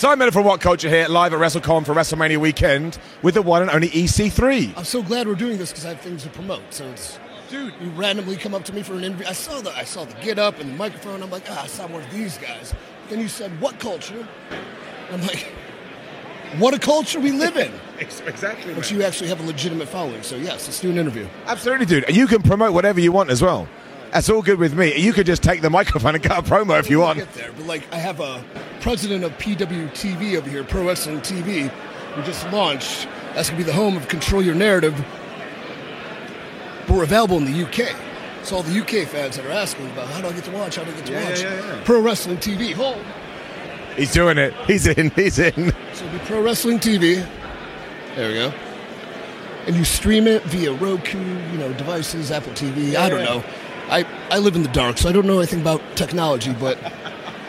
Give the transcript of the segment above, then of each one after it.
Simon Miller from WhatCulture here, live at WrestleCon for WrestleMania weekend with the one and only EC3. I'm so glad we're doing this because I have things to promote. So it's, dude, you randomly come up to me for an interview. I saw the I saw the get up and the microphone. I'm like, ah, I saw one of these guys. Then you said, what culture? I'm like, what a culture we live in. exactly. But you actually have a legitimate following. So yes, let's do an interview. Absolutely, dude. And you can promote whatever you want as well. That's all good with me. You could just take the microphone and cut a promo if you We'll want. Get there, but like I have a president of PWTV over here, Pro Wrestling TV, who just launched. That's gonna be the home of Control Your Narrative. But we're available in the UK. So all the UK fans that are asking about how do I get to watch, how do I get to Yeah, watch yeah, yeah. Pro Wrestling TV. Hold. He's doing it. He's in. He's in. So it'll be Pro Wrestling TV. There we go. And you stream it via Roku, you know, devices, Apple TV. I don't know. I, I live in the dark, so I don't know anything about technology, but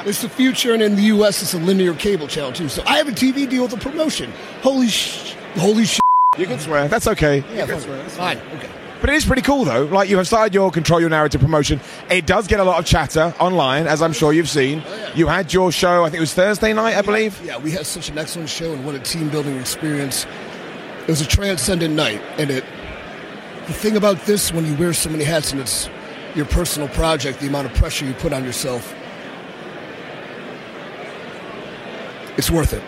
it's the future, and in the U.S., it's a linear cable channel too. So I have a TV deal with a promotion. Holy sh! Holy sh! You can swear. That's okay. Yeah, fine. Swear. That's fine. Okay. But it is pretty cool, though. Like, you have started your Control Your Narrative promotion. It does get a lot of chatter online, as I'm sure you've seen. Oh, you had your show, I think it was Thursday night, I believe. Yeah, we had such an excellent show and what a team building experience. It was a transcendent night, and it. The thing about this, when you wear so many hats and it's your personal project, the amount of pressure you put on yourself, it's worth it.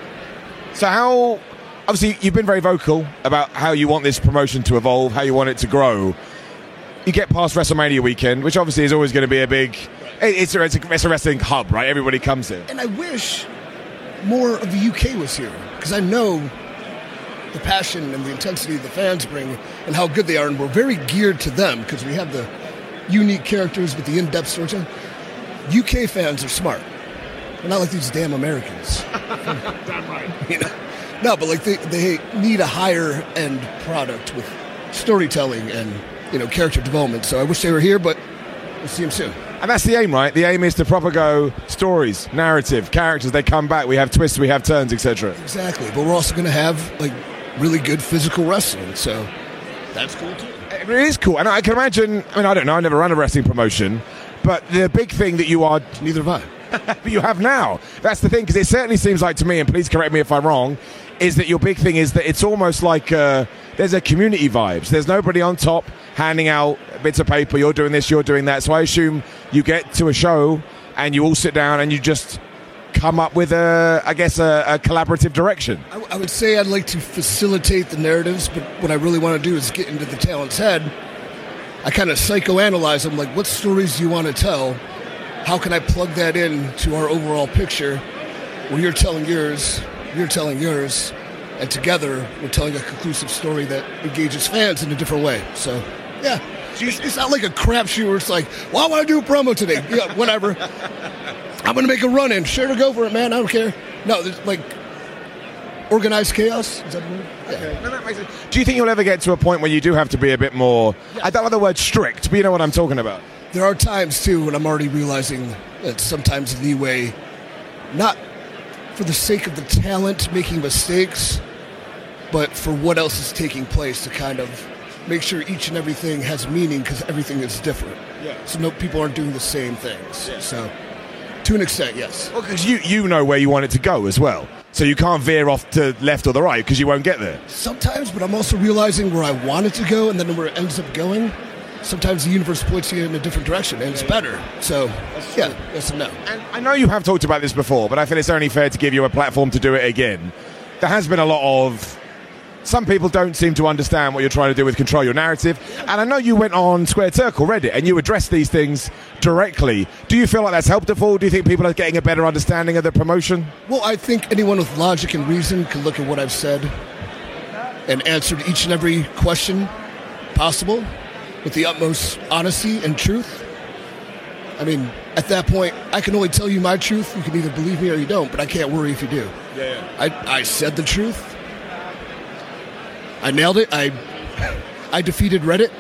So, how. Obviously, you've been very vocal about how you want this promotion to evolve, how you want it to grow. You get past WrestleMania weekend, which obviously is always going to be a big. It's a, it's a, it's a wrestling hub, right? Everybody comes here. And I wish more of the UK was here because I know the passion and the intensity the fans bring and how good they are, and we're very geared to them because we have the unique characters with the in-depth storytelling. UK fans are smart. They're not like these damn Americans. damn right. You know? No, but like they, they need a higher end product with storytelling and you know character development. So I wish they were here, but we'll see them soon. And that's the aim, right? The aim is to proper go stories, narrative, characters. They come back. We have twists, we have turns, etc. Exactly, but we're also going to have like really good physical wrestling, so that's cool too. It is cool, and I can imagine. I mean, I don't know. I never run a wrestling promotion, but the big thing that you are, Neither have I. you have now. That's the thing, because it certainly seems like to me, and please correct me if I'm wrong, is that your big thing is that it's almost like uh, there's a community vibes. There's nobody on top handing out bits of paper. You're doing this, you're doing that. So I assume you get to a show and you all sit down and you just come up with a, I guess, a, a collaborative direction. I, I would say I'd like to facilitate the narratives, but what I really want to do is get into the talent's head. I kind of psychoanalyze them, like what stories do you want to tell? How can I plug that in to our overall picture? Where you're telling yours, you're telling yours, and together we're telling a conclusive story that engages fans in a different way. So, yeah, it's, it's not like a crapshoot where it's like, well, I want to do a promo today. Yeah, whatever. I'm going to make a run in. Sure to go for it, man. I don't care. No, there's like organized chaos. Is that the word? Yeah. No, that makes sense. Do you think you'll ever get to a point where you do have to be a bit more? I don't like the word strict, but you know what I'm talking about. There are times too when I'm already realizing that sometimes leeway, not for the sake of the talent making mistakes, but for what else is taking place to kind of make sure each and everything has meaning because everything is different. Yeah. So no people aren't doing the same things. So to an extent, yes. Well, because you you know where you want it to go as well, so you can't veer off to left or the right because you won't get there. Sometimes, but I'm also realizing where I want it to go and then where it ends up going. sometimes the universe points you in a different direction, and it's better. So, yeah, yes and no. And I know you have talked about this before, but I feel it's only fair to give you a platform to do it again. There has been a lot of. Some people don't seem to understand what you're trying to do with control your narrative. And I know you went on Square Circle Reddit and you addressed these things directly. Do you feel like that's helped at all? Do you think people are getting a better understanding of the promotion? Well, I think anyone with logic and reason can look at what I've said and answered each and every question possible with the utmost honesty and truth. I mean, at that point, I can only tell you my truth. You can either believe me or you don't, but I can't worry if you do. Yeah, yeah. I, I said the truth. I nailed it. I I defeated Reddit.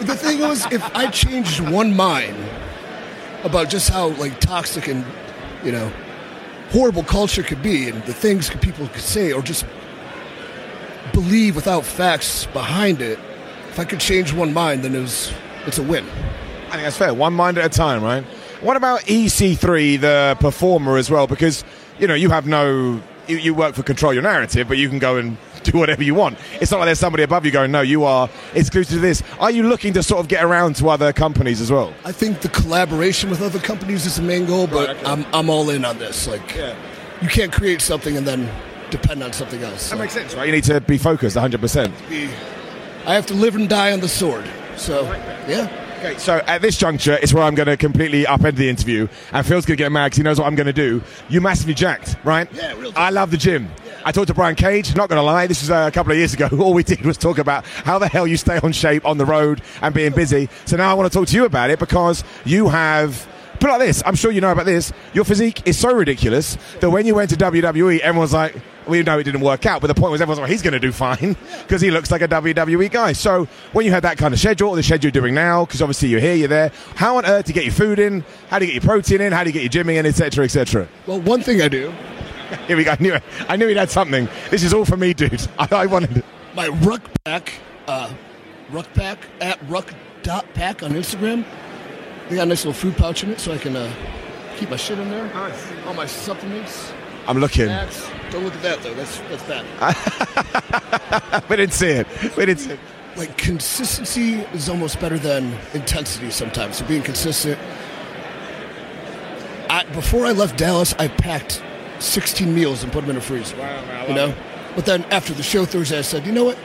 The thing was, if I changed one mind about just how like toxic and you know horrible culture could be, and the things people could say, or just believe without facts behind it, if I could change one mind, then it was it's a win. I think that's fair. One mind at a time, right? What about EC3, the performer, as well? Because you know you have no, you, you work for control your narrative, but you can go and do whatever you want. It's not like there's somebody above you going, no, you are exclusive to this. Are you looking to sort of get around to other companies as well? I think the collaboration with other companies is the main goal, but Right, okay. I'm I'm all in on this. Like, Yeah. you can't create something and then depend on something else. That makes sense, right? You need to be focused 100%. I have to live and die on the sword. So, yeah. Okay, so at this juncture, it's where I'm going to completely upend the interview, and Phil's going to get mad because he knows what I'm going to do. You massively jacked, right? Yeah, real I love the gym. I talked to Brian Cage. Not going to lie, this was uh, a couple of years ago. All we did was talk about how the hell you stay on shape on the road and being busy. So now I want to talk to you about it because you have. Put it like this, I'm sure you know about this. Your physique is so ridiculous that when you went to WWE, everyone's like, we know it didn't work out, but the point was everyone's like, he's going to do fine because he looks like a WWE guy. So when you had that kind of schedule, or the schedule you're doing now, because obviously you're here, you're there, how on earth do you get your food in? How do you get your protein in? How do you get your gymming in, etc., etc.? Well, one thing I do, Here we go. I knew it. I knew he'd had something. This is all for me, dude. I, I wanted. my Ruck Pack, uh, Ruck Pack at Ruck dot Pack on Instagram. They got a nice little food pouch in it, so I can uh, keep my shit in there. Nice. All my supplements, I'm looking. snacks. Don't look at that though. That's that's bad. We didn't see it. We didn't see it. like consistency is almost better than intensity sometimes. So being consistent. I, before I left Dallas, I packed 16 meals and put them in a freezer. Wow, man, you know. it. But then after the show Thursday, I said, you know what?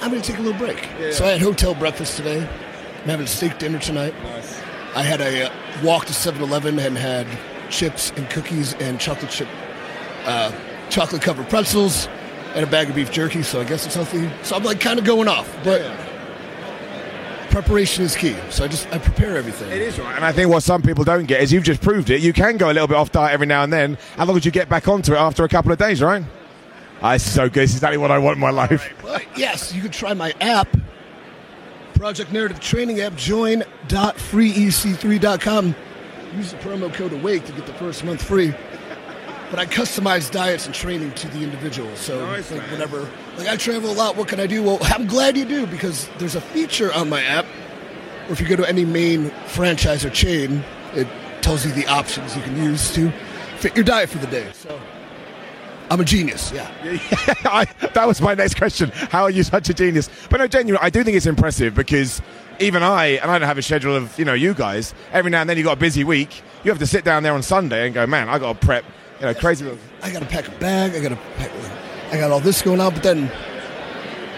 I'm going to take a little break. So I had hotel breakfast today. I'm having a steak dinner tonight. I had a uh, walk to 7-Eleven and had chips and cookies and chocolate chip, uh, chocolate covered pretzels and a bag of beef jerky. So I guess it's healthy. So I'm like kind of going off, but preparation is key. So I just I prepare everything. It is right. And I think what some people don't get is you've just proved it. You can go a little bit off diet every now and then, as long as you get back onto it after a couple of days, right? This is so good. This is exactly what I want in my life. Yes, you can try my app, Project Narrative Training app. Join.freec3.com. Use the promo code AWAKE to get the first month free. But I customize diets and training to the individual. So Nice, like whatever. Like I travel a lot. What can I do? Well, I'm glad you do because there's a feature on my app. Or if you go to any main franchise or chain, it tells you the options you can use to fit your diet for the day. So I'm a genius. Yeah. I, that was my next question. How are you such a genius? But no, genuinely, I do think it's impressive because even I, and I don't have a schedule of you know you guys. Every now and then you got a busy week. You have to sit down there on Sunday and go, man, I got to prep. You know, crazy. I got to pack a bag. I got to pack. I got all this going on. But then,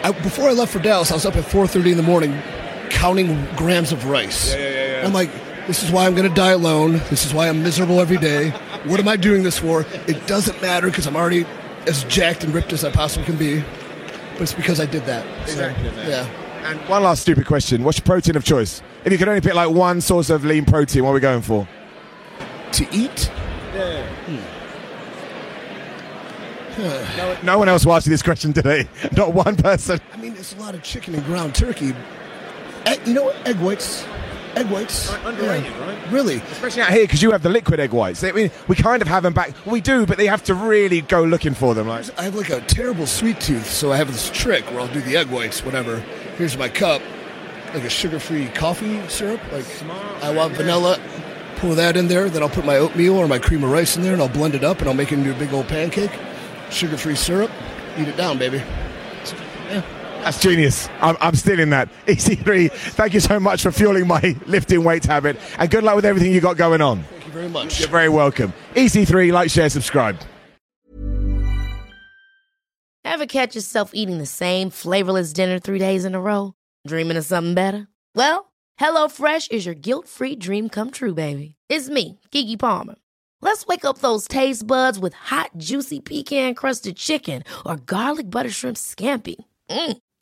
I, before I left for Dallas, I was up at 4:30 in the morning, counting grams of rice. Yeah, yeah, yeah, yeah. I'm like, this is why I'm going to die alone. This is why I'm miserable every day. What am I doing this for? It doesn't matter because I'm already as jacked and ripped as I possibly can be. But it's because I did that. Exactly yeah. And one last stupid question: What's your protein of choice? If you could only pick like one source of lean protein, what are we going for? To eat, Yeah. No one else will ask you this question today. Not one person. I mean, it's a lot of chicken and ground turkey. Egg, you know what? Egg whites. Egg whites. underrated, Yeah. right? Really? Especially out here because you have the liquid egg whites. I mean, we kind of have them back. We do, but they have to really go looking for them. Like, I have like a terrible sweet tooth, so I have this trick where I'll do the egg whites, whatever. Here's my cup, like a sugar-free coffee syrup. Like I want vanilla. Pour that in there. Then I'll put my oatmeal or my cream of rice in there, and I'll blend it up, and I'll make it into a big old pancake. Sugar-free syrup. Eat it down, baby. Yeah. That's genius. I'm, I'm stealing that. EC3, thank you so much for fueling my lifting weights habit, and good luck with everything you got going on. Thank you very much. You're very welcome. EC3, like, share, subscribe. Ever catch yourself eating the same flavorless dinner three days in a row? Dreaming of something better? Well, HelloFresh is your guilt-free dream come true, baby. It's me, Keke Palmer. Let's wake up those taste buds with hot, juicy pecan-crusted chicken or garlic butter shrimp scampi. Mm.